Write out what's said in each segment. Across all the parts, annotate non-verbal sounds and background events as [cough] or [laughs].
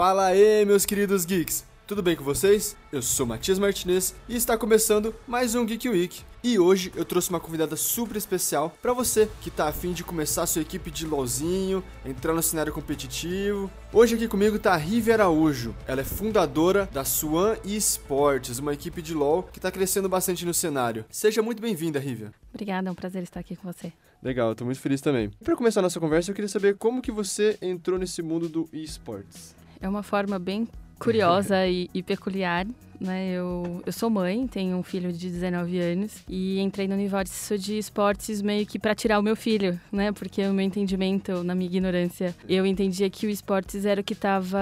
Fala aí, meus queridos geeks! Tudo bem com vocês? Eu sou Matias Martinez e está começando mais um Geek Week. E hoje eu trouxe uma convidada super especial para você que tá afim de começar sua equipe de LOLzinho, entrar no cenário competitivo. Hoje aqui comigo tá a Rivi Araújo. Ela é fundadora da Swan Esportes, uma equipe de LoL que tá crescendo bastante no cenário. Seja muito bem-vinda, Rivi. Obrigada, é um prazer estar aqui com você. Legal, tô muito feliz também. Para começar a nossa conversa, eu queria saber como que você entrou nesse mundo do esportes. É uma forma bem curiosa [laughs] e, e, peculiar. Né? Eu, eu sou mãe, tenho um filho de 19 anos e entrei no universo de esportes meio que para tirar o meu filho, né? Porque o meu entendimento, na minha ignorância, eu entendia que o esportes era o que tava.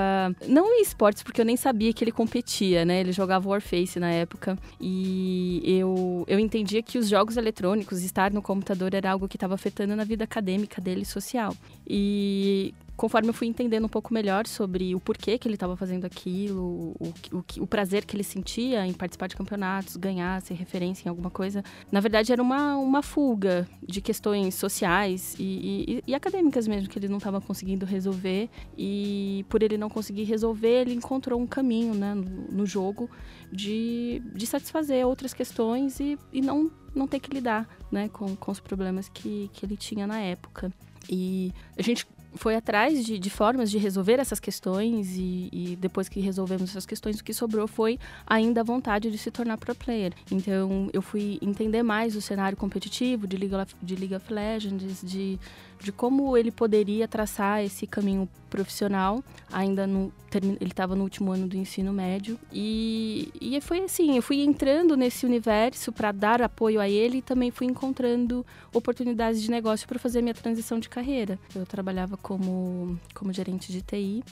Não o esportes, porque eu nem sabia que ele competia, né? Ele jogava Warface na época e eu, eu entendia que os jogos eletrônicos, estar no computador, era algo que estava afetando na vida acadêmica dele e social. E conforme eu fui entendendo um pouco melhor sobre o porquê que ele estava fazendo aquilo, o, o, o, prazer que ele sentia em participar de campeonatos, ganhar, ser referência em alguma coisa, na verdade era uma, uma fuga de questões sociais e, e, e acadêmicas mesmo que ele não estava conseguindo resolver. E por ele não conseguir resolver, ele encontrou um caminho né, no, no jogo de, de satisfazer outras questões e, e não, não ter que lidar né, com, com os problemas que, que ele tinha na época. E a gente foi atrás de, de, formas de resolver essas questões e, e, depois que resolvemos essas questões, o que sobrou foi ainda a vontade de se tornar pro player. Então eu fui entender mais o cenário competitivo de League of, de League of Legends, de de como ele poderia traçar esse caminho profissional. Ainda no, ele estava no último ano do ensino médio e, e foi assim, eu fui entrando nesse universo para dar apoio a ele e também fui encontrando oportunidades de negócio para fazer minha transição de carreira. Eu trabalhava como como gerente de TI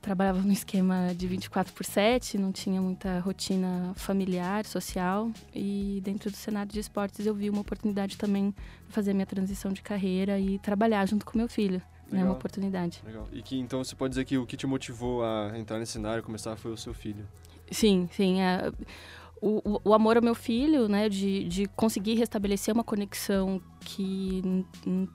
trabalhava no esquema de 24 por 7, não tinha muita rotina familiar, social. E dentro do cenário de esportes eu vi uma oportunidade também de fazer minha transição de carreira e trabalhar junto com meu filho. É né, uma oportunidade. Legal. E que então você pode dizer que o que te motivou a entrar nesse cenário, começar, foi o seu filho? Sim, sim. É, o, o, amor ao meu filho, né, de, de conseguir restabelecer uma conexão que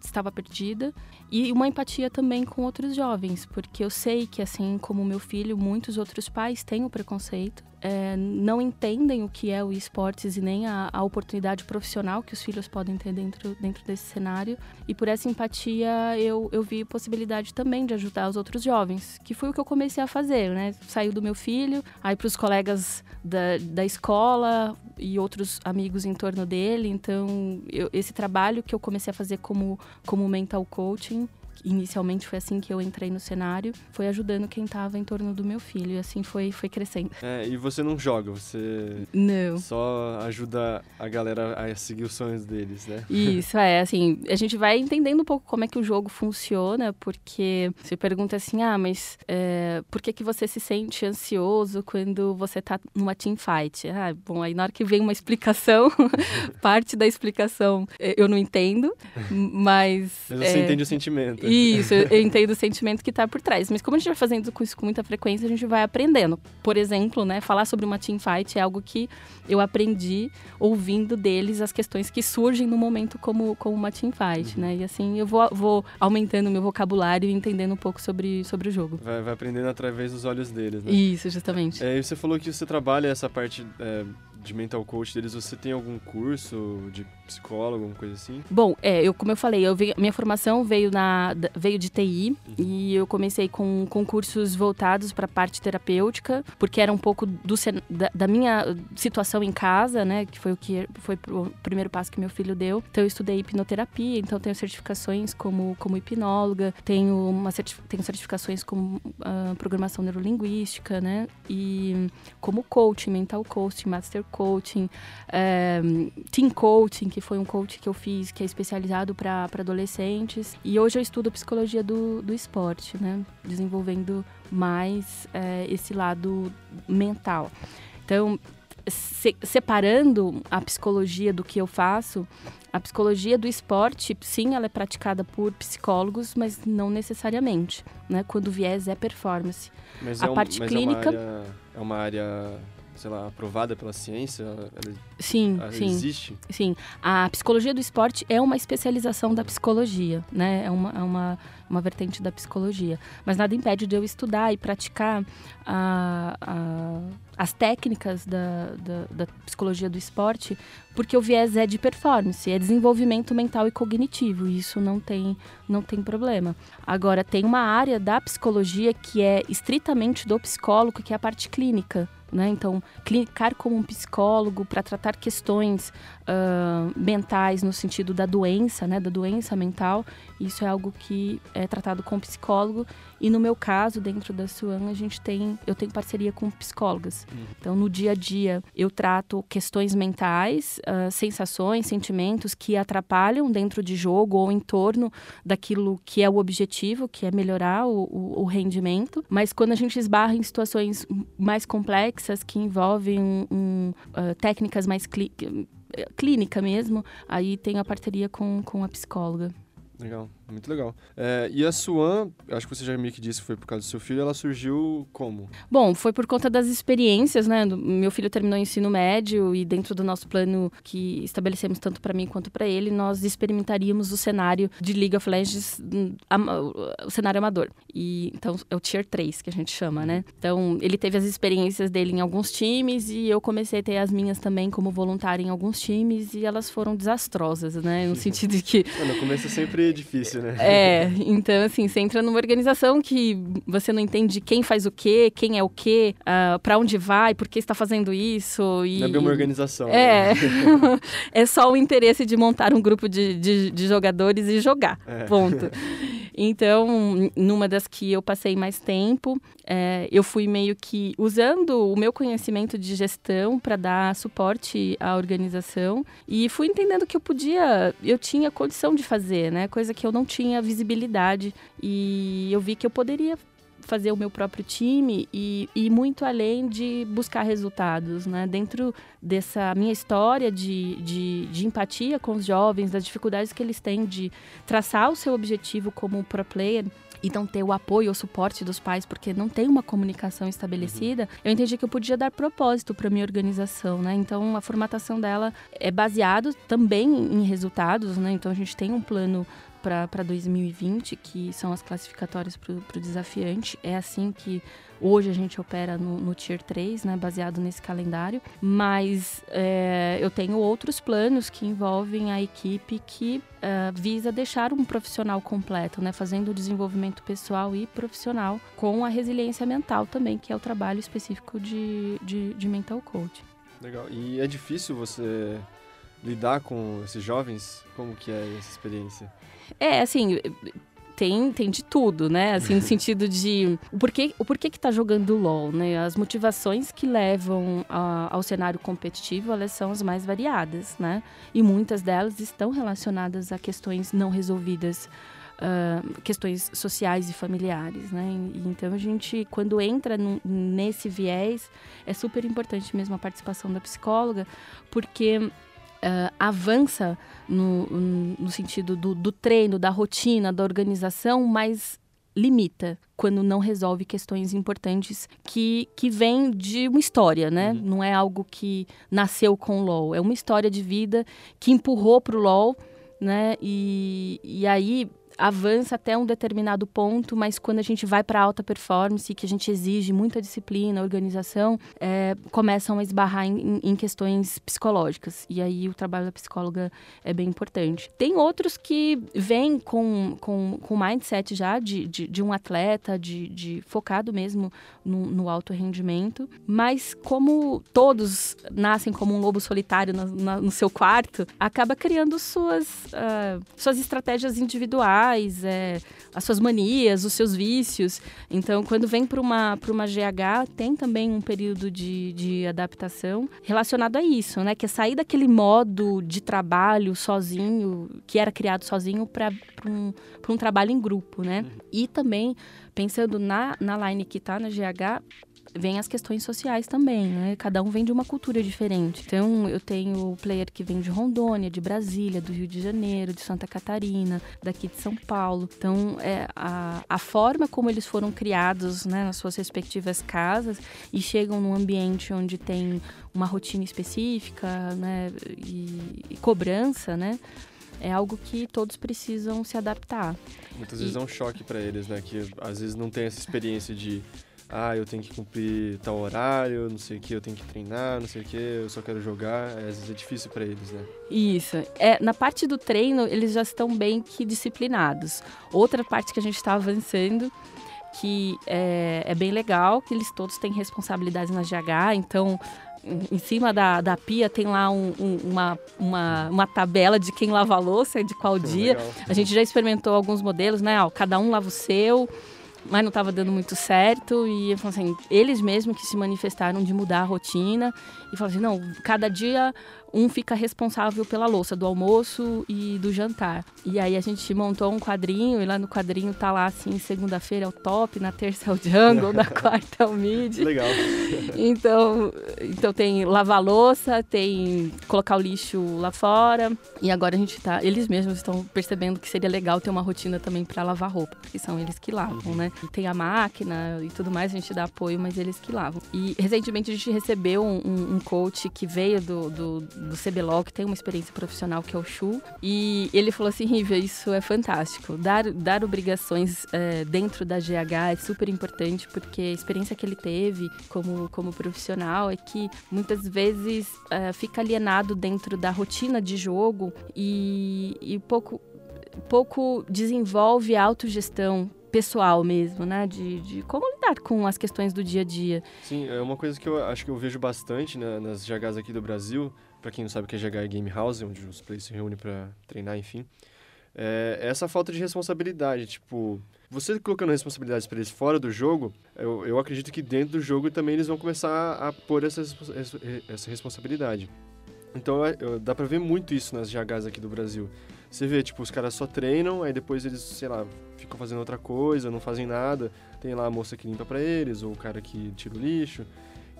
estava perdida e uma empatia também com outros jovens, porque eu sei que assim como meu filho, muitos outros pais têm o preconceito é, não entendem o que é o esportes e nem a, a, oportunidade profissional que os filhos podem ter dentro, dentro desse cenário. E por essa empatia eu, eu vi possibilidade também de ajudar os outros jovens, que foi o que eu comecei a fazer, né? Saiu do meu filho, aí para os colegas da, da escola e outros amigos em torno dele. Então, eu, esse trabalho que eu comecei a fazer como, como mental coaching inicialmente foi assim que eu entrei no cenário, foi ajudando quem estava em torno do meu filho e assim foi foi crescendo. É, e você não joga, você não. só ajuda a galera a seguir os sonhos deles, né? Isso, é, assim, a gente vai entendendo um pouco como é que o jogo funciona, porque você pergunta assim, ah, mas é, por que que você se sente ansioso quando você tá numa team fight? Ah, bom, aí na hora que vem uma explicação, [laughs] parte da explicação é, eu não entendo, mas... Mas você é, entende o sentimento. [laughs] Isso, eu entendo o sentimento que está por trás. Mas como a gente vai fazendo isso com muita frequência, a gente vai aprendendo. Por exemplo, né, falar sobre uma teamfight é algo que eu aprendi ouvindo deles as questões que surgem no momento como, como uma teamfight, uhum. né? E assim eu vou, vou aumentando o meu vocabulário e entendendo um pouco sobre, sobre o jogo. Vai, vai aprendendo através dos olhos deles, né? Isso, justamente. É, e você falou que você trabalha essa parte é, de mental coach deles. Você tem algum curso de psicólogo, alguma coisa assim? Bom, é, eu, como eu falei, eu minha formação veio, na, veio de TI uhum. e eu comecei com, com cursos voltados para a parte terapêutica, porque era um pouco do, da, da, minha situação em casa, né? Que foi o que foi o primeiro passo que meu filho deu. Então eu estudei hipnoterapia, então tenho certificações como, como hipnóloga, tenho, uma certif tenho certificações como uh, programação neurolinguística, né? E como coaching, mental coaching, master coaching, é, team coaching, que foi um coach que eu fiz, que é especializado para adolescentes. E hoje eu estudo psicologia do, do esporte, né? Desenvolvendo mais é, esse lado mental. Então, se, separando a psicologia do que eu faço, a psicologia do esporte, sim, ela é praticada por psicólogos, mas não necessariamente, né? Quando o viés é performance. Mas a é um, parte clínica é uma área, é uma área sei lá, aprovada pela ciência? Ela, sim, ela sim. existe? Sim. A psicologia do esporte é uma especialização da psicologia, né? É uma, é uma, uma vertente da psicologia. Mas nada impede de eu estudar e praticar a, a, as técnicas da, da, da, psicologia do esporte, porque o viés é de performance, é desenvolvimento mental e cognitivo, e isso não tem, não tem problema. Agora, tem uma área da psicologia que é estritamente do psicólogo, que é a parte clínica. Né? Então, clinicar como um psicólogo para tratar questões uh, mentais no sentido da doença, né? da doença mental, isso é algo que é tratado com psicólogo. E no meu caso, dentro da Suan, a gente tem, eu tenho parceria com psicólogas. Uhum. Então, no dia a dia, eu trato questões mentais, uh, sensações, sentimentos que atrapalham dentro de jogo ou em torno daquilo que é o objetivo, que é melhorar o, o, o rendimento. Mas quando a gente esbarra em situações mais complexas que envolvem um, um, uh, técnicas mais clínica mesmo, aí tem a parceria com, com a psicóloga. Legal, muito legal. É, e a Swan, acho que você já meio que disse que foi por causa do seu filho, ela surgiu como? Bom, foi por conta das experiências, né? Meu filho terminou o ensino médio e dentro do nosso plano que estabelecemos tanto para mim quanto para ele, nós experimentaríamos o cenário de League of Legends, hum, o cenário amador. E então é o Tier 3 que a gente chama, né? Então, ele teve as experiências dele em alguns times e eu comecei a ter as minhas também como voluntária em alguns times e elas foram desastrosas, né? No [laughs] sentido de que No começo é sempre difícil, né? É, então assim, você entra numa organização que você não entende quem faz o quê, quem é o quê, uh, para onde vai, por que está fazendo isso. E, não é bem uma organização. É, né? [laughs] é só o interesse de montar um grupo de, de, de jogadores e jogar, é. ponto. Então, numa das que eu passei mais tempo, é, eu fui meio que usando o meu conhecimento de gestão para dar suporte à organização e fui entendendo que eu podia, eu tinha condição de fazer, né? Coisa que eu não tinha visibilidade e eu vi que eu poderia fazer o meu próprio time e ir muito além de buscar resultados, né? Dentro dessa minha história de, de, de, empatia com os jovens, das dificuldades que eles têm de traçar o seu objetivo como pro player e não ter o apoio ou suporte dos pais porque não tem uma comunicação estabelecida, uhum. eu entendi que eu podia dar propósito para minha organização, né? Então a formatação dela é baseado também em resultados, né? Então a gente tem um plano para 2020, que são as classificatórias para o desafiante. É assim que hoje a gente opera no, no Tier 3, né, baseado nesse calendário. Mas é, eu tenho outros planos que envolvem a equipe que é, visa deixar um profissional completo, né, fazendo o desenvolvimento pessoal e profissional com a resiliência mental também, que é o trabalho específico de, de, de mental coach. Legal. E é difícil você lidar com esses jovens? Como que é essa experiência? É, assim, tem, tem de tudo, né? Assim, no [laughs] sentido de o porquê, o porquê que tá jogando LOL, né? As motivações que levam a, ao cenário competitivo, elas são as mais variadas, né? E muitas delas estão relacionadas a questões não resolvidas. Uh, questões sociais e familiares, né? E, então a gente, quando entra nesse viés, é super importante mesmo a participação da psicóloga, porque uh, avança no, no sentido do, do treino, da rotina, da organização, mas limita quando não resolve questões importantes que, que vêm de uma história, né? Uhum. Não é algo que nasceu com o LOL. É uma história de vida que empurrou para o LOL, né? E, e aí avança até um determinado ponto, mas quando a gente vai para alta performance, que a gente exige muita disciplina, organização, é, começam a esbarrar em, em, questões psicológicas. E aí o trabalho da psicóloga é bem importante. Tem outros que vêm com, com, com mindset já de, de, de um atleta, de, de focado mesmo no, no, alto rendimento, mas como todos nascem como um lobo solitário no, seu quarto, acaba criando suas, uh, suas estratégias individuais é, as suas manias, os seus vícios. Então, quando vem para uma, uma GH, tem também um período de, de adaptação relacionado a isso, né? Que é sair daquele modo de trabalho sozinho, que era criado sozinho, para um, um trabalho em grupo, né? Uhum. E também, pensando na, na line que está na GH, vem as questões sociais também, né? Cada um vem de uma cultura diferente. Então, eu tenho o player que vem de Rondônia, de Brasília, do Rio de Janeiro, de Santa Catarina, daqui de São Paulo. Então, é, a, a forma como eles foram criados né, nas suas respectivas casas e chegam num ambiente onde tem uma rotina específica né, e, e cobrança, né? é algo que todos precisam se adaptar. Muitas vezes e... é um choque para eles, né? Que às vezes não tem essa experiência de ah, eu tenho que cumprir tal horário, não sei o que, eu tenho que treinar, não sei o que, eu só quero jogar. Às vezes é difícil para eles, né? Isso. É, na parte do treino, eles já estão bem que disciplinados. Outra parte que a gente está avançando que é, é, bem legal, que eles todos têm responsabilidades na GH, então em cima da, da pia tem lá um, um, uma, uma, uma tabela de quem lava a louça, de qual dia. Legal. A gente já experimentou alguns modelos, né? Ó, cada um lava o seu mas não estava dando muito certo e assim, eles mesmos que se manifestaram de mudar a rotina e falaram assim, não, cada dia um fica responsável pela louça do almoço e do jantar. E aí a gente montou um quadrinho e lá no quadrinho tá lá assim, segunda-feira é o top, na terça é o jungle, na [laughs] quarta é o mid. Legal. Então, então tem lavar louça, tem colocar o lixo lá fora. E agora a gente tá, eles mesmos estão percebendo que seria legal ter uma rotina também para lavar roupa, porque são eles que lavam, uhum. né? Tem a máquina e tudo mais, a gente dá apoio, mas eles que lavam. E recentemente a gente recebeu um, um, um coach que veio do, do do CBLOL, que tem uma experiência profissional, que é o Chu. E ele falou assim, Rívia, isso é fantástico. Dar, dar obrigações é, dentro da GH é super importante, porque a experiência que ele teve como, como profissional é que muitas vezes é, fica alienado dentro da rotina de jogo e, e pouco, pouco desenvolve a autogestão pessoal mesmo, né? De, de como lidar com as questões do dia a dia. Sim, é uma coisa que eu acho que eu vejo bastante né, nas GHs aqui do Brasil, para quem não sabe o que é GH Game House, onde os players se reúnem para treinar, enfim. É essa falta de responsabilidade, tipo, você colocando responsabilidades para eles fora do jogo, eu, eu acredito que dentro do jogo também eles vão começar a pôr essa, essa, responsabilidade. Então eu, dá pra ver muito isso nas GHs aqui do Brasil. Você vê, tipo, os caras só treinam, aí depois eles, sei lá, ficam fazendo outra coisa, não fazem nada. Tem lá a moça que limpa para eles, ou o cara que tira o lixo.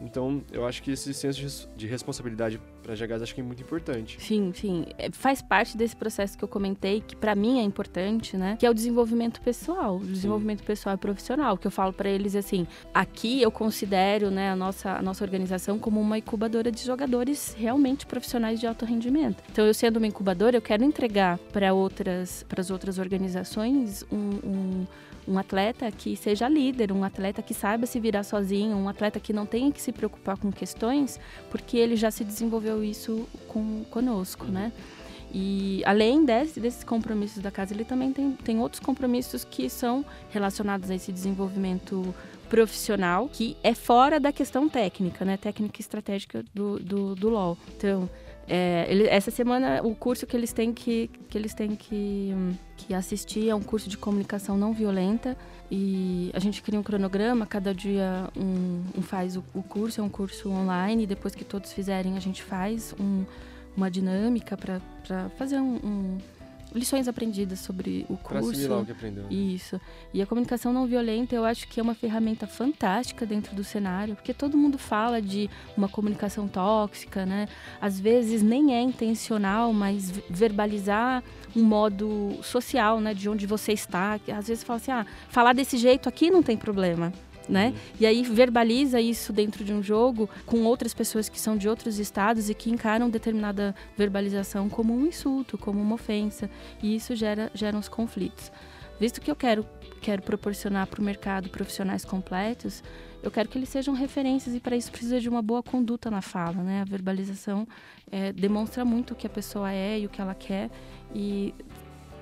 Então, eu acho que esse senso de responsabilidade para GHs acho que é muito importante. Sim, sim. É, faz parte desse processo que eu comentei, que para mim é importante, né? Que é o desenvolvimento pessoal, o desenvolvimento sim. pessoal e profissional. Que eu falo para eles assim: aqui eu considero né, a, nossa, a nossa organização como uma incubadora de jogadores realmente profissionais de alto rendimento. Então, eu sendo uma incubadora, eu quero entregar para outras, as outras organizações um, um um atleta que seja líder, um atleta que saiba se virar sozinho, um atleta que não tenha que se preocupar com questões, porque ele já se desenvolveu isso com, conosco, né? E além desse, desses compromissos da casa, ele também tem, tem outros compromissos que são relacionados a esse desenvolvimento profissional, que é fora da questão técnica, né? Técnica estratégica do, do, do LOL. Então, é, ele, essa semana o curso que eles têm que, que eles têm que, que assistir é um curso de comunicação não violenta. E a gente cria um cronograma, cada dia um, um faz o, o, curso, é um curso online, depois que todos fizerem a gente faz um, uma dinâmica para fazer um, um lições aprendidas sobre o curso. Assimilar o que aprendeu. Né? Isso. E a comunicação não violenta, eu acho que é uma ferramenta fantástica dentro do cenário, porque todo mundo fala de uma comunicação tóxica, né? Às vezes nem é intencional, mas verbalizar um modo social, né, de onde você está. Às vezes fala assim: "Ah, falar desse jeito aqui não tem problema" né? Uhum. E aí verbaliza isso dentro de um jogo com outras pessoas que são de outros estados e que encaram determinada verbalização como um insulto, como uma ofensa, e isso gera, gera uns conflitos. Visto que eu quero, quero proporcionar para o mercado profissionais completos, eu quero que eles sejam referências e para isso precisa de uma boa conduta na fala, né? A verbalização é, demonstra muito o que a pessoa é e o que ela quer e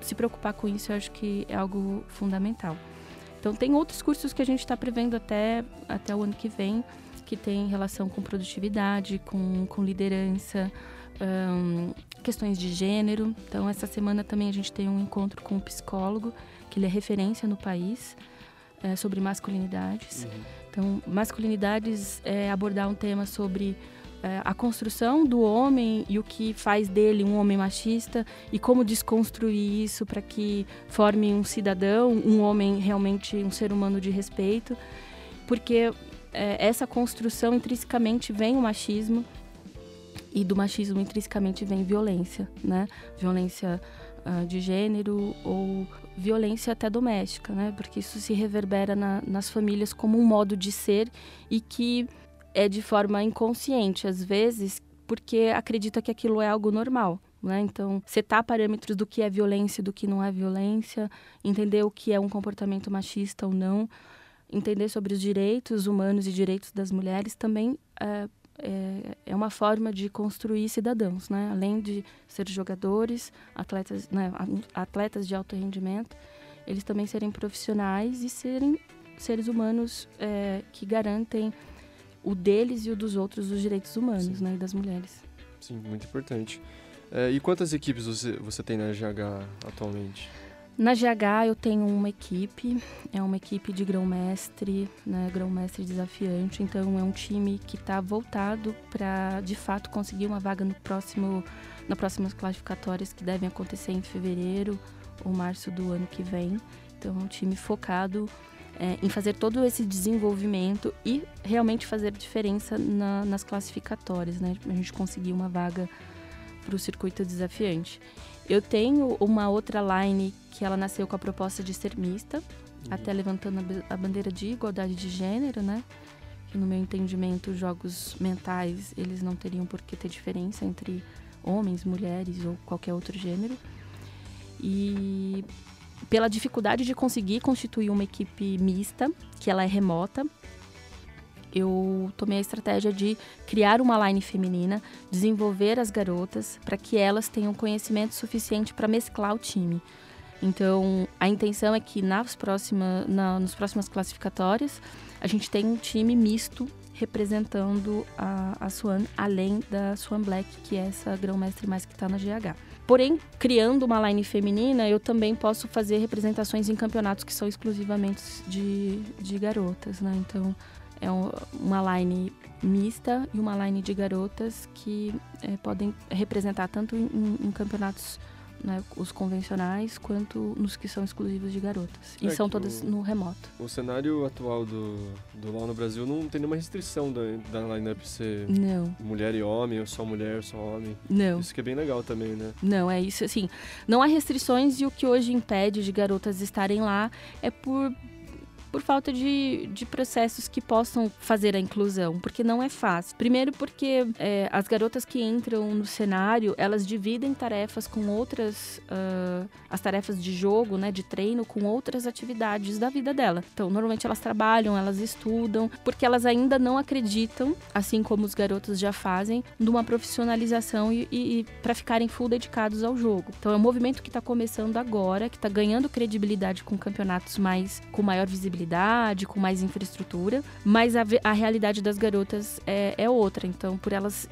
se preocupar com isso eu acho que é algo fundamental. Então, tem outros cursos que a gente está prevendo até, até o ano que vem, que tem relação com produtividade, com, com liderança, um, questões de gênero. Então, essa semana também a gente tem um encontro com um psicólogo, que ele é referência no país, é, sobre masculinidades. Uhum. Então, masculinidades é abordar um tema sobre a construção do homem e o que faz dele um homem machista e como desconstruir isso para que forme um cidadão, um homem realmente um ser humano de respeito, porque é, essa construção intrinsecamente vem o machismo e do machismo intrinsecamente vem violência, né? Violência uh, de gênero ou violência até doméstica, né? Porque isso se reverbera na, nas famílias como um modo de ser e que é de forma inconsciente, às vezes, porque acredita que aquilo é algo normal. Né? Então, setar parâmetros do que é violência e do que não é violência, entender o que é um comportamento machista ou não, entender sobre os direitos humanos e direitos das mulheres também é, é, é uma forma de construir cidadãos, né? Além de ser jogadores, atletas, né? atletas de alto rendimento, eles também serem profissionais e serem seres humanos é, que garantem o deles e o dos outros os direitos humanos, Sim. né? E das mulheres. Sim, muito importante. É, e quantas equipes você, você tem na GH atualmente? Na GH eu tenho uma equipe, é uma equipe de grão-mestre, né, grão-mestre desafiante, então é um time que está voltado para de fato conseguir uma vaga no próximo, nas próximas classificatórias que devem acontecer em fevereiro ou março do ano que vem. Então é um time focado é, em fazer todo esse desenvolvimento e realmente fazer diferença na, nas classificatórias, né? A gente conseguir uma vaga para o circuito desafiante. Eu tenho uma outra line que ela nasceu com a proposta de ser mista, uhum. até levantando a bandeira de igualdade de gênero, né? Que no meu entendimento, jogos mentais, eles não teriam por que ter diferença entre homens, mulheres ou qualquer outro gênero. E pela dificuldade de conseguir constituir uma equipe mista, que ela é remota, eu tomei a estratégia de criar uma line feminina, desenvolver as garotas para que elas tenham conhecimento suficiente para mesclar o time. Então, a intenção é que nas na, nos próximas classificatórias a gente tenha um time misto representando a, a Swan, além da Swan Black, que é essa grão-mestre mais que está na GH. Porém, criando uma line feminina, eu também posso fazer representações em campeonatos que são exclusivamente de, de garotas, né? Então, é um, uma line mista e uma line de garotas que é, podem representar tanto em, em campeonatos né, os convencionais quanto nos que são exclusivos de garotas. E é são todas o, no remoto. O cenário atual do, do LoL no Brasil não tem nenhuma restrição da, da lineup ser não. mulher e homem, ou só mulher, só homem. Não. Isso que é bem legal também, né? Não, é isso assim. Não há restrições e o que hoje impede de garotas estarem lá é por por falta de, de processos que possam fazer a inclusão, porque não é fácil. Primeiro porque é, as garotas que entram no cenário, elas dividem tarefas com outras, uh, as tarefas de jogo, né, de treino, com outras atividades da vida dela. Então, normalmente elas trabalham, elas estudam, porque elas ainda não acreditam, assim como os garotos já fazem, numa profissionalização e, e, e para ficarem full dedicados ao jogo. Então, é um movimento que está começando agora, que está ganhando credibilidade com campeonatos mais com maior visibilidade com mais infraestrutura, mas a, a realidade das garotas é, é, outra. Então, por elas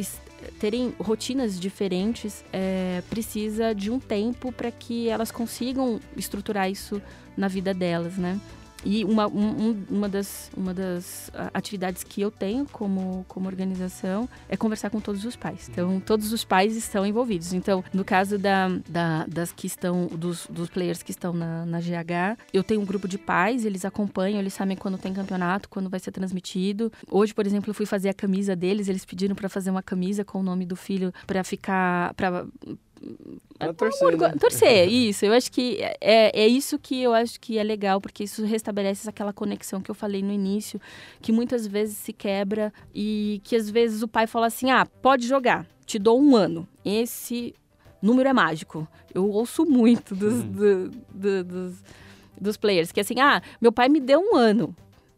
terem rotinas diferentes, é, precisa de um tempo para que elas consigam estruturar isso na vida delas, né? E uma, um, uma, das, uma das atividades que eu tenho como, como organização é conversar com todos os pais. Então, todos os pais estão envolvidos. Então, no caso da, da das que estão, dos, dos players que estão na, na GH, eu tenho um grupo de pais, eles acompanham, eles sabem quando tem campeonato, quando vai ser transmitido. Hoje, por exemplo, eu fui fazer a camisa deles, eles pediram para fazer uma camisa com o nome do filho para ficar. Pra, é torcer, né? torcer, [laughs] isso. Eu acho que é, é isso que eu acho que é legal, porque isso restabelece aquela conexão que eu falei no início, que muitas vezes se quebra e que às vezes o pai fala assim: ah, pode jogar, te dou um ano. Esse número é mágico. Eu ouço muito dos, uhum. do, do, dos, dos players, que é assim, ah, meu pai me deu um ano.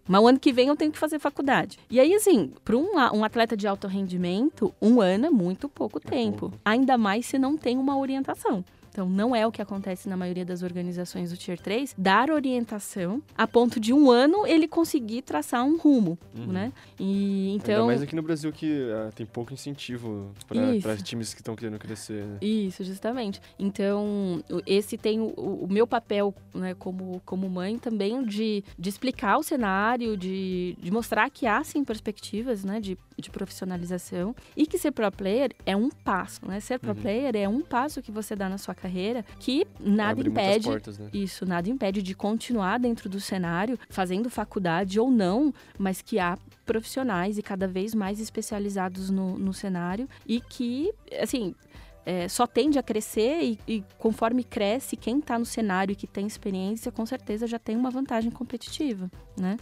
Mas o ano que vem eu tenho que fazer faculdade. E aí, assim, para um, um, atleta de alto rendimento, um ano é muito pouco é tempo. Pouco. Ainda mais se não tem uma orientação. Então, não é o que acontece na maioria das organizações do Tier 3, dar orientação a ponto de um ano ele conseguir traçar um rumo, uhum. né? E, então... Ainda mais aqui no Brasil que uh, tem pouco incentivo para times que estão querendo crescer. Né? Isso, justamente. Então, esse tem o, o, meu papel né, como, como mãe também de, de explicar o cenário, de, de mostrar que há, sim, perspectivas né, de, de profissionalização e que ser pro player é um passo, né? Ser pro uhum. player é um passo que você dá na sua carreira que nada Abre impede portas, né? isso, nada impede de continuar dentro do cenário, fazendo faculdade ou não, mas que há profissionais e cada vez mais especializados no, no cenário e que, assim, é, só tende a crescer e, e conforme cresce, quem está no cenário e que tem experiência, com certeza já tem uma vantagem competitiva, né?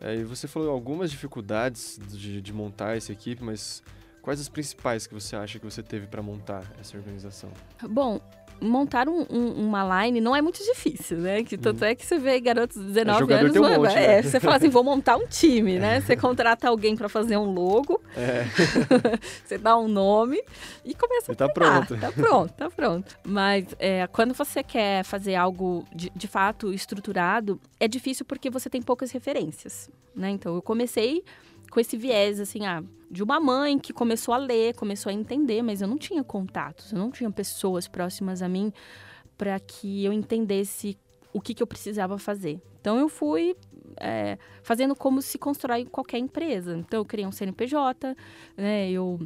É, e você falou algumas dificuldades de, de montar essa equipe, mas quais as principais que você acha que você teve para montar essa organização? Bom, montar um, um, uma line não é muito difícil, né? Que tanto hum. é que você vê garotos de 19 é, anos, um monte, é, né? você fala assim, vou montar um time, né? Você contrata alguém para fazer um logo, é. [laughs] você dá um nome e começa e a tá pronto. Tá pronto, tá pronto. Mas é, quando você quer fazer algo de, de fato estruturado, é difícil porque você tem poucas referências, né? Então eu comecei com esse viés, assim, ah, de uma mãe que começou a ler, começou a entender, mas eu não tinha contatos, eu não tinha pessoas próximas a mim para que eu entendesse o que, que eu precisava fazer. Então eu fui é, fazendo como se constrói qualquer empresa. Então eu criei um CNPJ, né? Eu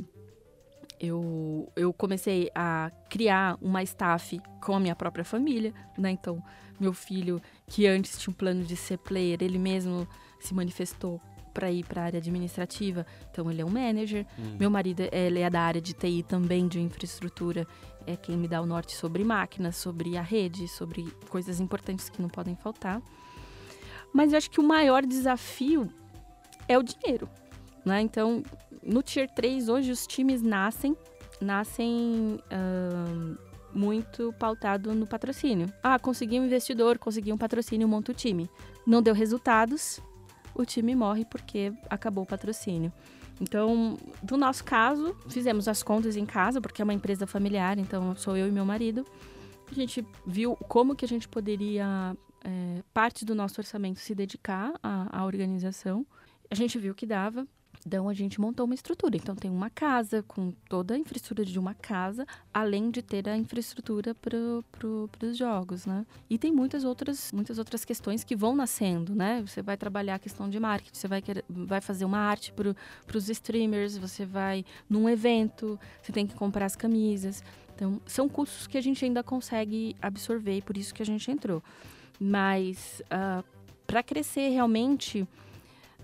eu, eu comecei a criar uma staff com a minha própria família, né? Então, meu filho, que antes tinha um plano de ser player, ele mesmo se manifestou para ir para a área administrativa, então ele é um manager. Hum. Meu marido ele é da área de TI também, de infraestrutura, é quem me dá o norte sobre máquinas, sobre a rede, sobre coisas importantes que não podem faltar. Mas eu acho que o maior desafio é o dinheiro, né? Então, no Tier 3 hoje os times nascem, nascem uh, muito pautado no patrocínio. Ah, consegui um investidor, consegui um patrocínio, monta o time. Não deu resultados, o time morre porque acabou o patrocínio. Então, no nosso caso, fizemos as contas em casa, porque é uma empresa familiar, então sou eu e meu marido. A gente viu como que a gente poderia, é, parte do nosso orçamento, se dedicar à, à organização. A gente viu que dava. Então a gente montou uma estrutura. Então tem uma casa com toda a infraestrutura de uma casa, além de ter a infraestrutura para pro, os jogos, né? E tem muitas outras, muitas outras questões que vão nascendo, né? Você vai trabalhar a questão de marketing, você vai, querer, vai fazer uma arte para os streamers, você vai num evento, você tem que comprar as camisas. Então são custos que a gente ainda consegue absorver e por isso que a gente entrou. Mas uh, ah, para crescer realmente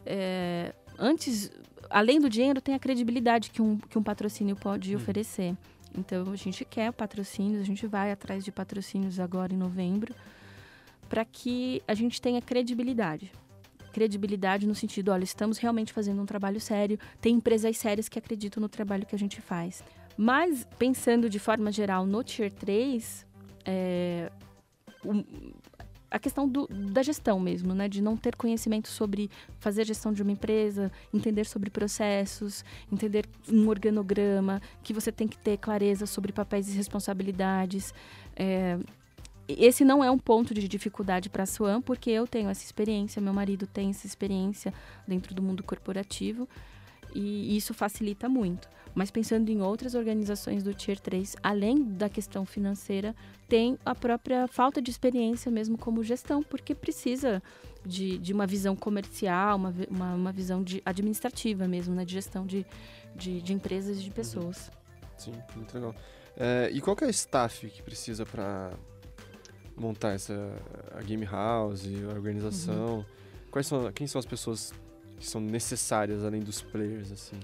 é, antes, além do dinheiro, tem a credibilidade que um, que um patrocínio pode hum. oferecer. Então, a gente quer patrocínios, a gente vai atrás de patrocínios agora em novembro, para que a gente tenha credibilidade. Credibilidade no sentido, olha, estamos realmente fazendo um trabalho sério, tem empresas sérias que acreditam no trabalho que a gente faz. Mas, pensando de forma geral no Tier 3, é, a questão do, da gestão mesmo, né? De não ter conhecimento sobre fazer gestão de uma empresa, entender sobre processos, entender um organograma, que você tem que ter clareza sobre papéis e responsabilidades. É, esse não é um ponto de dificuldade para a Swan, porque eu tenho essa experiência, meu marido tem essa experiência dentro do mundo corporativo e isso facilita muito. Mas pensando em outras organizações do Tier 3, além da questão financeira, tem a própria falta de experiência mesmo como gestão, porque precisa de, de uma visão comercial, uma, uma, uma visão de administrativa mesmo, né? de gestão de, de, de empresas e de pessoas. Sim, muito legal. É, e qual é o staff que precisa para montar essa a game house, a organização? Uhum. Quais são, quem são as pessoas que são necessárias além dos players assim?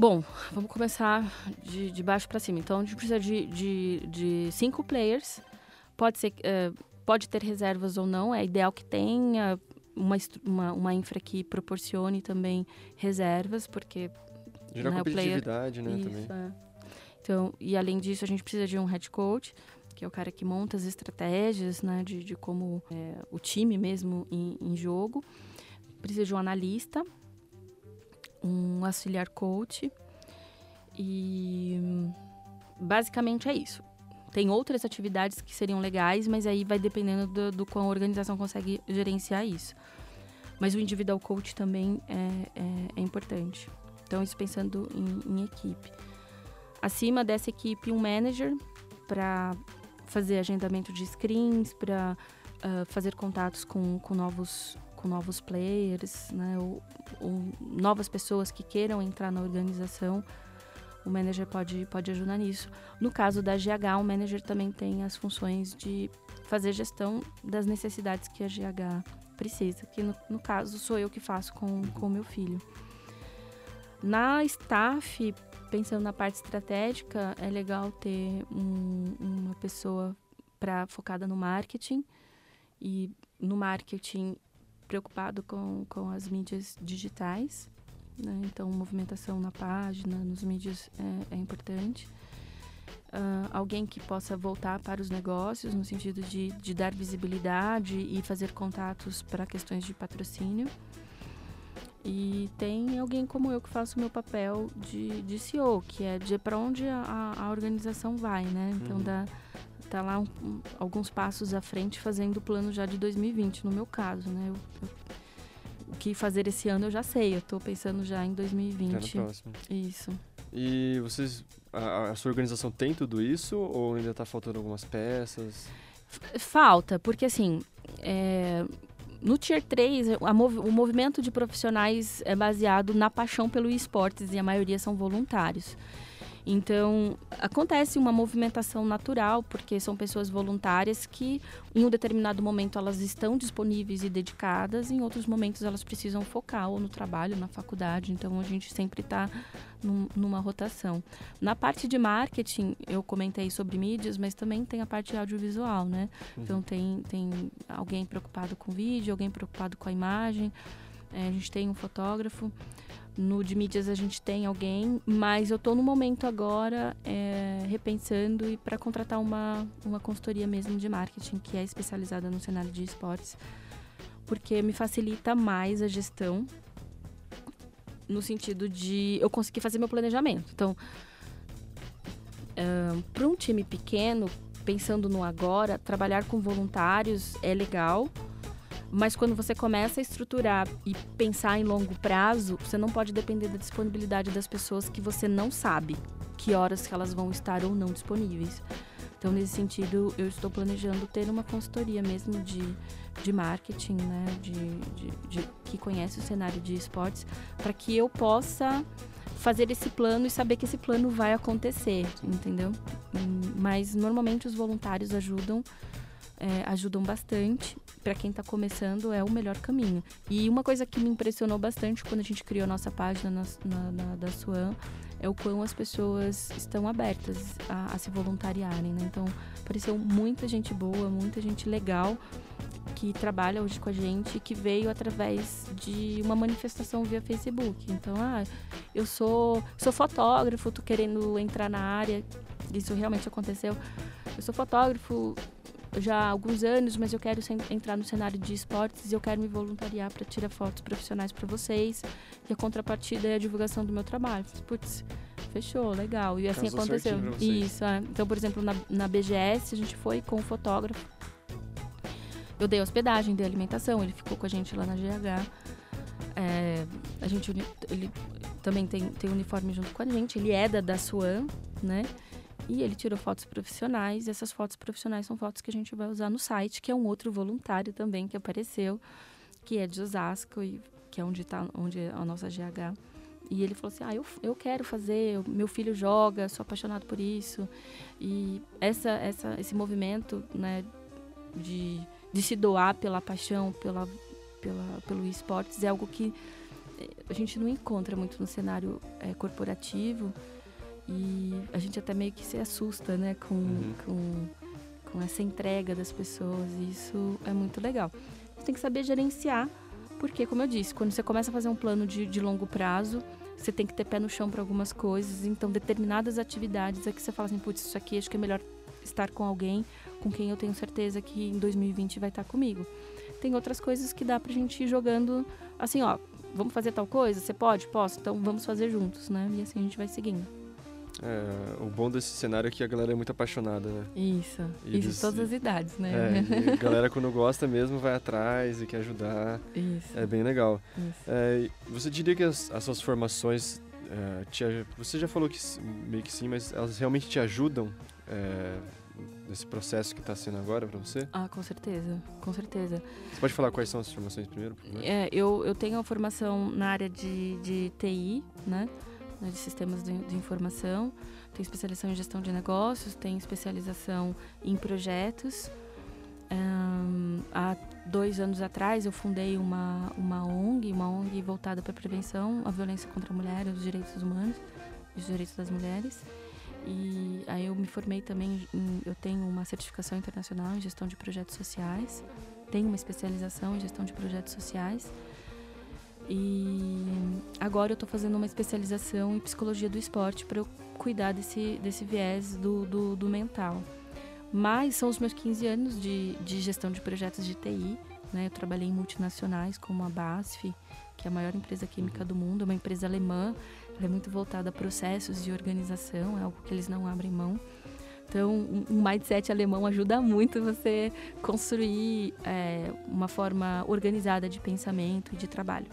Bom, vamos começar de, de baixo para cima. Então, a gente precisa de, de, de cinco players. Pode ser, uh, pode ter reservas ou não. É ideal que tenha uma, uma, uma infra que proporcione também reservas, porque Gera né, competitividade, player... né, Isso, também. É. Então, e além disso, a gente precisa de um head coach, que é o cara que monta as estratégias, né, de, de como é, o time mesmo em, em jogo. Precisa de um analista, um auxiliar coach e basicamente é isso. Tem outras atividades que seriam legais, mas aí vai dependendo do, do quão a organização consegue gerenciar isso. Mas o individual coach também é, é, é importante. Então, isso pensando em, em equipe. Acima dessa equipe, um manager para fazer agendamento de screens, para uh, fazer contatos com, com novos com novos players, né, ou, ou, novas pessoas que queiram entrar na organização, o manager pode, pode ajudar nisso. No caso da GH, o manager também tem as funções de fazer gestão das necessidades que a GH precisa, que no, no caso sou eu que faço com o meu filho. Na staff, pensando na parte estratégica, é legal ter um, uma pessoa para focada no marketing e no marketing preocupado com, com as mídias digitais. Né? Então, movimentação na página, nos mídias é, é importante. Uh, alguém que possa voltar para os negócios, no sentido de, de dar visibilidade e fazer contatos para questões de patrocínio. E tem alguém como eu que faço o meu papel de, de CEO, que é de para onde a, a, organização vai, né? Então, uhum. dá, tá lá um, um, alguns passos à frente fazendo o plano já de 2020, no meu caso, né? Eu, eu, o que fazer esse ano eu já sei, eu estou pensando já em 2020. Já no próximo. Isso. E vocês, a, a sua organização tem tudo isso ou ainda está faltando algumas peças? Falta, porque assim, é, no Tier 3, mov o movimento de profissionais é baseado na paixão pelo esportes e a maioria são voluntários. Então, acontece uma movimentação natural, porque são pessoas voluntárias que, em um determinado momento, elas estão disponíveis e dedicadas, em outros momentos, elas precisam focar ou no trabalho, na faculdade. Então, a gente sempre está num, numa rotação. Na parte de marketing, eu comentei sobre mídias, mas também tem a parte audiovisual, né? Uhum. Então, tem, tem alguém preocupado com vídeo, alguém preocupado com a imagem. É, a gente tem um fotógrafo. No de mídias a gente tem alguém, mas eu estou no momento agora é, repensando e para contratar uma, uma consultoria mesmo de marketing que é especializada no cenário de esportes, porque me facilita mais a gestão no sentido de eu conseguir fazer meu planejamento. Então, uh, para um time pequeno, pensando no agora, trabalhar com voluntários é legal, mas quando você começa a estruturar e pensar em longo prazo, você não pode depender da disponibilidade das pessoas que você não sabe que horas que elas vão estar ou não disponíveis. Então, nesse sentido, eu estou planejando ter uma consultoria mesmo de, de marketing, né? De, de, de que conhece o cenário de esportes, para que eu possa fazer esse plano e saber que esse plano vai acontecer, entendeu? Mas normalmente os voluntários ajudam, é, ajudam bastante. Para quem está começando, é o melhor caminho. E uma coisa que me impressionou bastante quando a gente criou a nossa página na, na, na da Suan é o quão as pessoas estão abertas a, a se voluntariarem, né? Então, apareceu muita gente boa, muita gente legal que trabalha hoje com a gente que veio através de uma manifestação via Facebook. Então, ah, eu sou, sou fotógrafo, tô querendo entrar na área. Isso realmente aconteceu. Eu sou fotógrafo, já há alguns anos, mas eu quero entrar no cenário de esportes e eu quero me voluntariar para tirar fotos profissionais para vocês. E a contrapartida é a divulgação do meu trabalho. Putz, fechou, legal. E assim Casou aconteceu. Isso, é. Então, por exemplo, na, na BGS a gente foi com um fotógrafo. Eu dei hospedagem, dei alimentação, ele ficou com a gente lá na GH. É, a gente, ele também tem, tem uniforme junto com a gente, ele é da, da Suan, né? E ele tirou fotos profissionais, e essas fotos profissionais são fotos que a gente vai usar no site, que é um outro voluntário também que apareceu, que é de Osasco, e que é onde está onde é a nossa GH. E ele falou assim: Ah, eu, eu quero fazer, meu filho joga, sou apaixonado por isso. E essa, essa, esse movimento né, de, de se doar pela paixão, pela, pela, pelo esportes, é algo que eh, a gente não encontra muito no cenário é, corporativo. E a gente até meio que se assusta, né, com, uhum. com, com essa entrega das pessoas. E isso é muito legal. Você tem que saber gerenciar, porque, como eu disse, quando você começa a fazer um plano de, de longo prazo, você tem que ter pé no chão para algumas coisas. Então, determinadas atividades é que você fala assim, putz, isso aqui acho que é melhor estar com alguém com quem eu tenho certeza que em 2020 vai estar comigo. Tem outras coisas que dá pra gente ir jogando assim, ó, vamos fazer tal coisa? Você pode? Posso? Então vamos fazer juntos, né? E assim a gente vai seguindo. É, o bom desse cenário é que a galera é muito apaixonada, né? Isso, e isso eles, todas as idades, né? É, a [laughs] galera quando gosta mesmo vai atrás e quer ajudar. Isso. É bem legal. É, você diria que as, as suas formações, é, te, você já falou que meio que sim, mas elas realmente te ajudam é, nesse processo que está sendo agora para você? Ah, com certeza, com certeza. Você pode falar quais são as formações primeiro? É, eu, eu tenho a formação na área de, de TI, né? Né, de sistemas de, de, informação, tem especialização em gestão de negócios, tem especialização em projetos. Um, há dois anos atrás, eu fundei uma, uma ONG, uma ONG voltada para a prevenção à violência contra a mulher os direitos humanos, os direitos das mulheres. E aí eu me formei também, em, eu tenho uma certificação internacional em gestão de projetos sociais, tenho uma especialização em gestão de projetos sociais. E agora eu estou fazendo uma especialização em psicologia do esporte para eu cuidar desse, desse viés do, do, do, mental. Mas são os meus 15 anos de, de gestão de projetos de TI. Né? Eu trabalhei em multinacionais como a BASF, que é a maior empresa química do mundo, é uma empresa alemã. Ela é muito voltada a processos de organização, é algo que eles não abrem mão. Então, um mindset alemão ajuda muito você construir é, uma forma organizada de pensamento e de trabalho.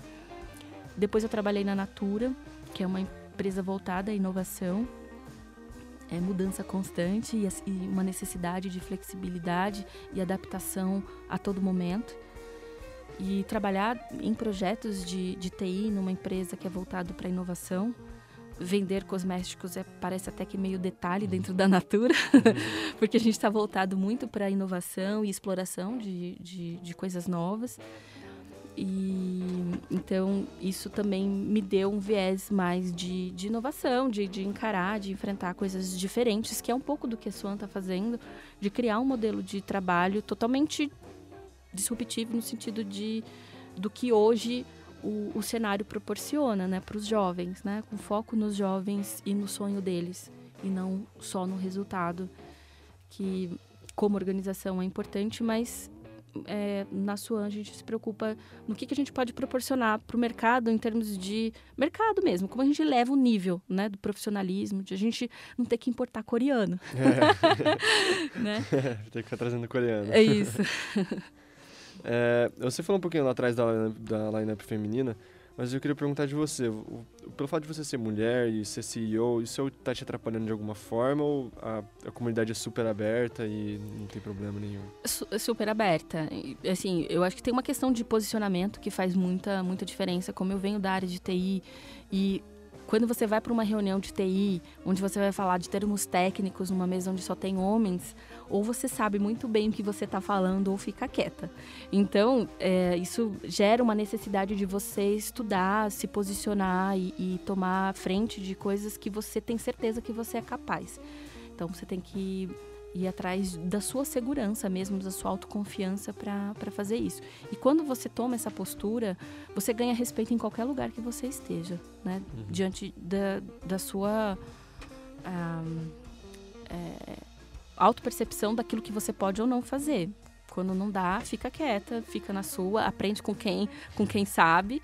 Depois eu trabalhei na Natura, que é uma empresa voltada à inovação, é mudança constante e, e uma necessidade de flexibilidade e adaptação a todo momento. E trabalhar em projetos de, de TI numa empresa que é voltado para inovação, vender cosméticos é, parece até que meio detalhe dentro da Natura, [laughs] porque a gente está voltado muito para inovação e exploração de, de, de coisas novas. E então isso também me deu um viés mais de, de inovação, de, de encarar, de enfrentar coisas diferentes, que é um pouco do que a Swan está fazendo, de criar um modelo de trabalho totalmente disruptivo no sentido de do que hoje o, o cenário proporciona né, para os jovens, né, com foco nos jovens e no sonho deles, e não só no resultado, que como organização é importante, mas é, na Suan a gente se preocupa no que, que a gente pode proporcionar para o mercado em termos de mercado mesmo, como a gente leva o nível né, do profissionalismo, de a gente não ter que importar coreano. É. [laughs] né? [laughs] Ter que ficar trazendo coreano. É isso. [laughs] é, você falou um pouquinho lá atrás da, da line-up feminina, mas eu queria perguntar de você, pelo fato de você ser mulher e ser CEO, isso está te atrapalhando de alguma forma ou a, a, comunidade é super aberta e não tem problema nenhum? Super aberta. Assim, eu acho que tem uma questão de posicionamento que faz muita, muita diferença. Como eu venho da área de TI e quando você vai para uma reunião de TI, onde você vai falar de termos técnicos numa mesa onde só tem homens, ou você sabe muito bem o que você está falando ou fica quieta. Então, é, isso gera uma necessidade de você estudar, se posicionar e, e tomar frente de coisas que você tem certeza que você é capaz. Então, você tem que ir atrás da sua segurança mesmo, da sua autoconfiança para fazer isso. E quando você toma essa postura, você ganha respeito em qualquer lugar que você esteja, né? Uhum. Diante da, da sua ah, é, autopercepção daquilo que você pode ou não fazer. Quando não dá, fica quieta, fica na sua, aprende com quem, com quem sabe.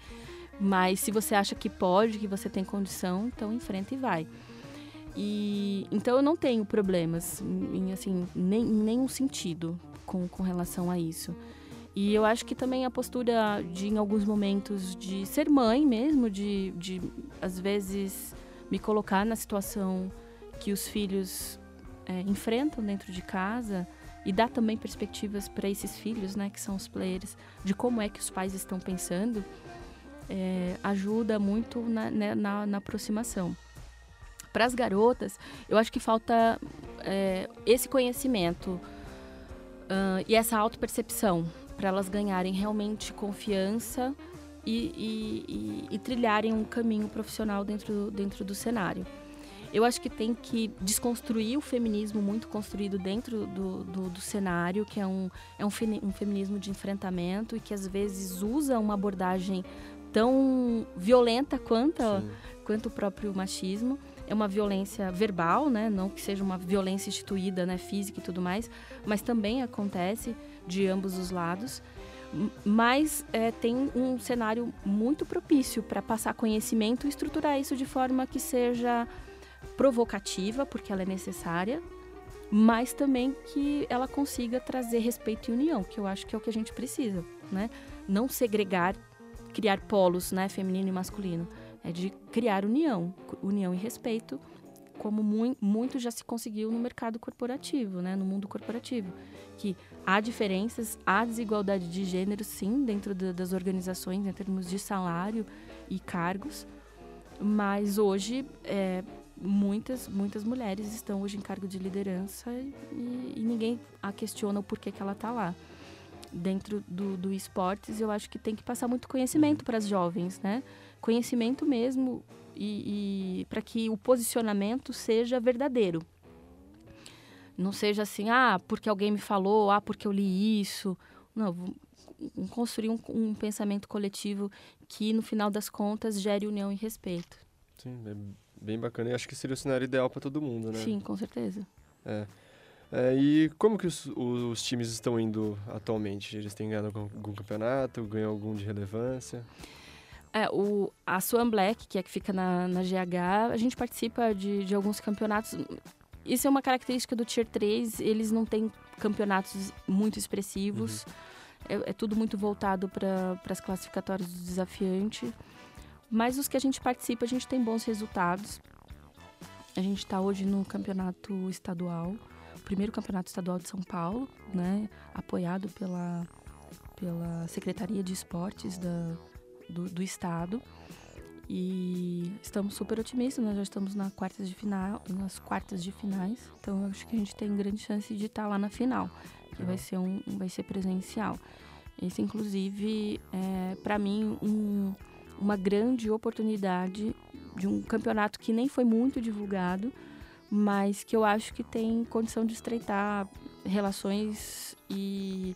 Mas se você acha que pode, que você tem condição, então enfrenta e vai. E então eu não tenho problemas em assim nem, em nenhum sentido com, com relação a isso. E eu acho que também a postura de em alguns momentos de ser mãe mesmo, de, de às vezes me colocar na situação que os filhos é, enfrentam dentro de casa e dar também perspectivas para esses filhos, né, que são os players, de como é que os pais estão pensando, é, ajuda muito na, né, na, na aproximação. Para as garotas, eu acho que falta é, esse conhecimento uh, e essa autopercepção para elas ganharem realmente confiança e, e, e, e, trilharem um caminho profissional dentro, dentro do cenário. Eu acho que tem que desconstruir o feminismo muito construído dentro do, do, do cenário, que é, um, é um, um feminismo de enfrentamento e que às vezes usa uma abordagem tão violenta quanto, quanto o próprio machismo é uma violência verbal, né? Não que seja uma violência instituída, né? Física e tudo mais, mas também acontece de ambos os lados. Mas é, tem um cenário muito propício para passar conhecimento e estruturar isso de forma que seja provocativa, porque ela é necessária, mas também que ela consiga trazer respeito e união, que eu acho que é o que a gente precisa, né? Não segregar, criar polos, né, feminino e masculino é de criar união, união e respeito, como mu muito já se conseguiu no mercado corporativo, né, no mundo corporativo, que há diferenças, há desigualdade de gênero, sim, dentro de, das organizações em termos de salário e cargos, mas hoje é, muitas muitas mulheres estão hoje em cargo de liderança e, e ninguém a questiona o porquê que ela está lá. Dentro do, do esportes, eu acho que tem que passar muito conhecimento uhum. para as jovens, né? Conhecimento mesmo e, e para que o posicionamento seja verdadeiro. Não seja assim, ah, porque alguém me falou, ah, porque eu li isso. Não, construir um, um pensamento coletivo que, no final das contas, gere união e respeito. Sim, é bem bacana e acho que seria o cenário ideal para todo mundo, né? Sim, com certeza. É. É, e como que os, os, times estão indo atualmente? Eles têm ganhado algum, algum campeonato, ganham algum de relevância? É, o, a Swan Black, que é que fica na, na GH, a gente participa de, de alguns campeonatos. Isso é uma característica do Tier 3, eles não têm campeonatos muito expressivos. Uhum. É, é, tudo muito voltado para as classificatórias do desafiante. Mas os que a gente participa, a gente tem bons resultados. A gente está hoje no campeonato estadual primeiro campeonato estadual de São Paulo, né, apoiado pela, pela Secretaria de Esportes da, do, do Estado. E estamos super otimistas, nós já estamos na quartas de final, nas quartas de finais, então acho que a gente tem grande chance de estar lá na final, que vai ser um, vai ser presencial. Esse inclusive é para mim um, uma grande oportunidade de um campeonato que nem foi muito divulgado, mas que eu acho que tem condição de estreitar relações e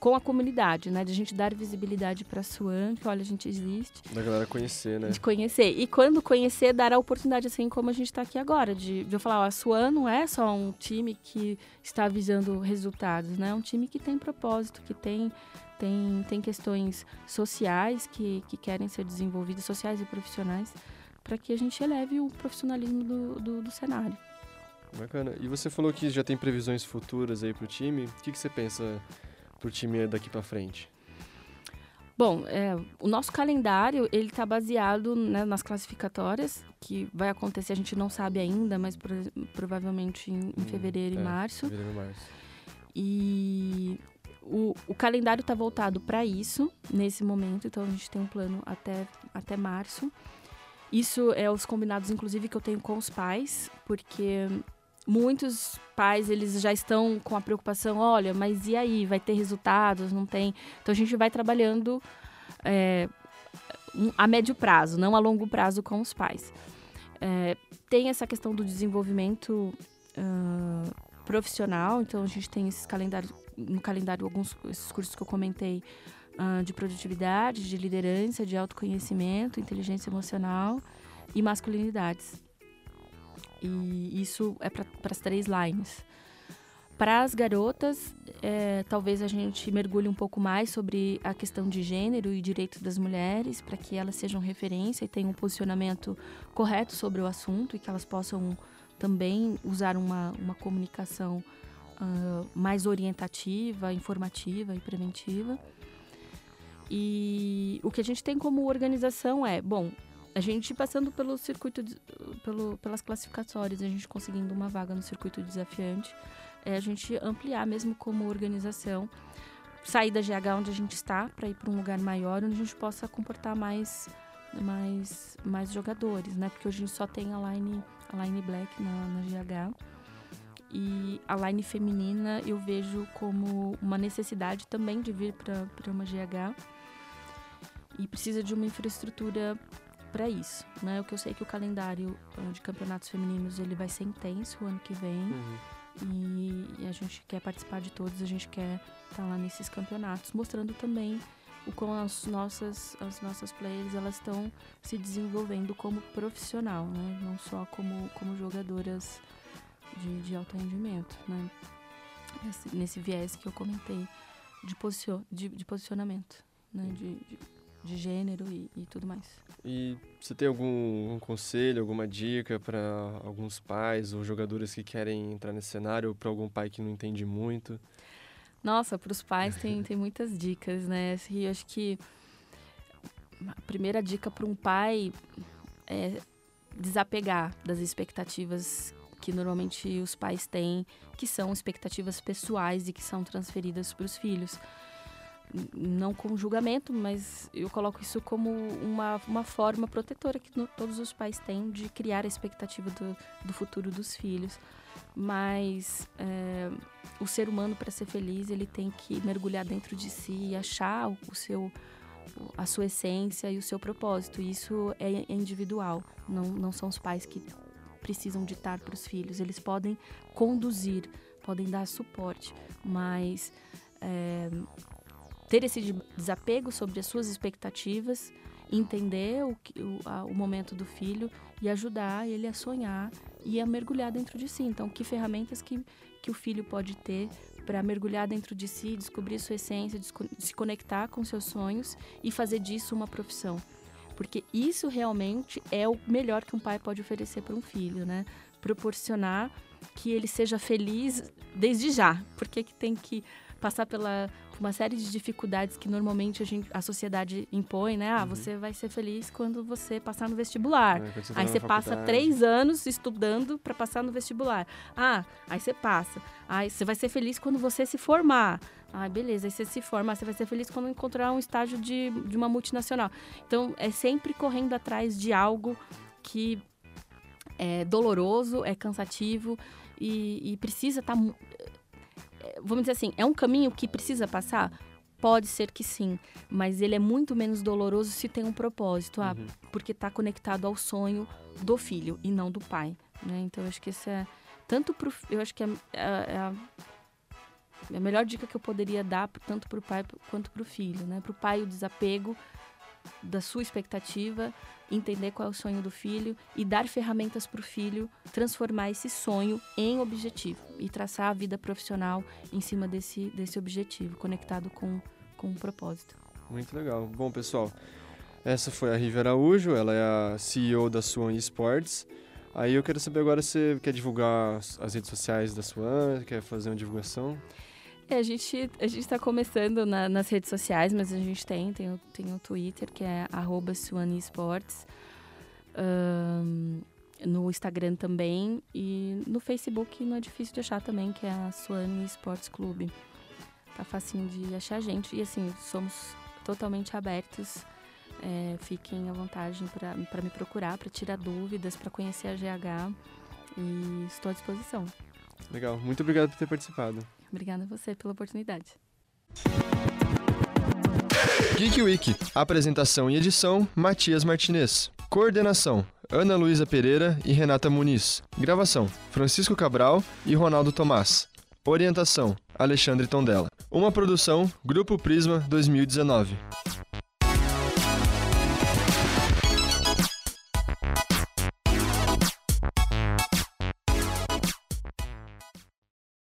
com a comunidade, né? De a gente dar visibilidade para a Suan, que olha, a gente existe. Da galera conhecer, né? De conhecer. E quando conhecer, dar a oportunidade, assim como a gente está aqui agora, de, de eu falar, ó, a Suan não é só um time que está visando resultados, né? É um time que tem propósito, que tem, tem, tem questões sociais que, que querem ser desenvolvidas, sociais e profissionais, para que a gente eleve o profissionalismo do, do, do cenário. Bacana. E você falou que já tem previsões futuras aí pro time. O que, que você pensa pro time daqui para frente? Bom, é, o nosso calendário ele está baseado né, nas classificatórias que vai acontecer. A gente não sabe ainda, mas pro, provavelmente em, em hum, fevereiro é, e março. Fevereiro e março. E o, o calendário está voltado para isso nesse momento. Então a gente tem um plano até até março. Isso é os combinados, inclusive, que eu tenho com os pais, porque muitos pais eles já estão com a preocupação, olha, mas e aí, vai ter resultados, não tem? Então a gente vai trabalhando é, a médio prazo, não a longo prazo com os pais. É, tem essa questão do desenvolvimento uh, profissional, então a gente tem esses calendários, no calendário alguns esses cursos que eu comentei uh, de produtividade, de liderança, de autoconhecimento, inteligência emocional e masculinidades. E isso é para as três lines. Para as garotas, é, talvez a gente mergulhe um pouco mais sobre a questão de gênero e direitos das mulheres, para que elas sejam referência e tenham um posicionamento correto sobre o assunto e que elas possam também usar uma, uma comunicação uh, mais orientativa, informativa e preventiva. E o que a gente tem como organização é, bom, a gente passando pelo circuito, de, pelo, pelas classificatórias, a gente conseguindo uma vaga no circuito desafiante, é a gente ampliar mesmo como organização, sair da GH onde a gente está para ir para um lugar maior onde a gente possa comportar mais mais mais jogadores, né? Porque hoje a gente só tem a line a line black na, na GH e a line feminina eu vejo como uma necessidade também de vir para uma GH e precisa de uma infraestrutura para isso, né? O que eu sei é que o calendário uh, de campeonatos femininos ele vai ser intenso o ano que vem. Uhum. E, e, a gente quer participar de todos, a gente quer estar tá lá nesses campeonatos, mostrando também o como as nossas as nossas players elas estão se desenvolvendo como profissional, né? Não só como como jogadoras de, de alto rendimento, né? Nesse, nesse viés que eu comentei de, posicion, de, de posicionamento, né? De, de de gênero e, e tudo mais. E você tem algum um conselho, alguma dica para alguns pais ou jogadores que querem entrar nesse cenário, ou para algum pai que não entende muito? Nossa, para os pais tem, tem muitas dicas, né? Assim, eu acho que a primeira dica para um pai é desapegar das expectativas que normalmente os pais têm, que são expectativas pessoais e que são transferidas para os filhos não com julgamento, mas eu coloco isso como uma, uma forma protetora que no, todos os pais têm de criar a expectativa do, do futuro dos filhos. mas é, o ser humano para ser feliz ele tem que mergulhar dentro de si e achar o seu a sua essência e o seu propósito. Isso é individual, não, não são os pais que precisam ditar para os filhos. Eles podem conduzir, podem dar suporte, mas é, ter esse desapego sobre as suas expectativas, entender o, o, a, o momento do filho e ajudar ele a sonhar e a mergulhar dentro de si. Então, que ferramentas que, que o filho pode ter para mergulhar dentro de si, descobrir sua essência, se conectar com seus sonhos e fazer disso uma profissão. Porque isso realmente é o melhor que um pai pode oferecer para um filho, né? Proporcionar que ele seja feliz desde já. Porque que tem que passar pela uma série de dificuldades que normalmente a, gente, a sociedade impõe, né? Ah, uhum. você vai ser feliz quando você passar no vestibular. É, você tá aí você passa três anos estudando para passar no vestibular. Ah, aí você passa. Aí você vai ser feliz quando você se formar. Ah, beleza, aí você se forma, você vai ser feliz quando encontrar um estágio de, de uma multinacional. Então, é sempre correndo atrás de algo que é doloroso, é cansativo e, e precisa estar tá vamos dizer assim, é um caminho que precisa passar? Pode ser que sim, mas ele é muito menos doloroso se tem um propósito, ah, uhum. porque está conectado ao sonho do filho e não do pai, né? Então eu acho que isso é tanto pro, eu acho que é, é, é a, é a melhor dica que eu poderia dar tanto para o pai quanto para o filho, né? Para o pai o desapego da sua expectativa, entender qual é o sonho do filho e dar ferramentas para o filho transformar esse sonho em objetivo e traçar a vida profissional em cima desse, desse objetivo, conectado com, com um propósito. Muito legal. Bom, pessoal, essa foi a Riva Araújo, ela é a CEO da Swan Esports. Aí eu quero saber agora se você quer divulgar as redes sociais da Swan, quer fazer uma divulgação. É, a gente a gente está começando na, nas redes sociais, mas a gente tem tem o, tem o Twitter que é @suanesports, um, no Instagram também e no Facebook não é difícil de achar também que é a Suane Esportes Clube. Tá facinho de achar a gente e assim somos totalmente abertos. É, fiquem à vontade para me procurar, para tirar dúvidas, para conhecer a GH e estou à disposição. Legal, muito obrigado por ter participado. Obrigada a você pela oportunidade. Geek Week. Apresentação e edição: Matias Martinez. Coordenação: Ana Luísa Pereira e Renata Muniz. Gravação: Francisco Cabral e Ronaldo Tomás. Orientação: Alexandre Tondela. Uma produção: Grupo Prisma 2019.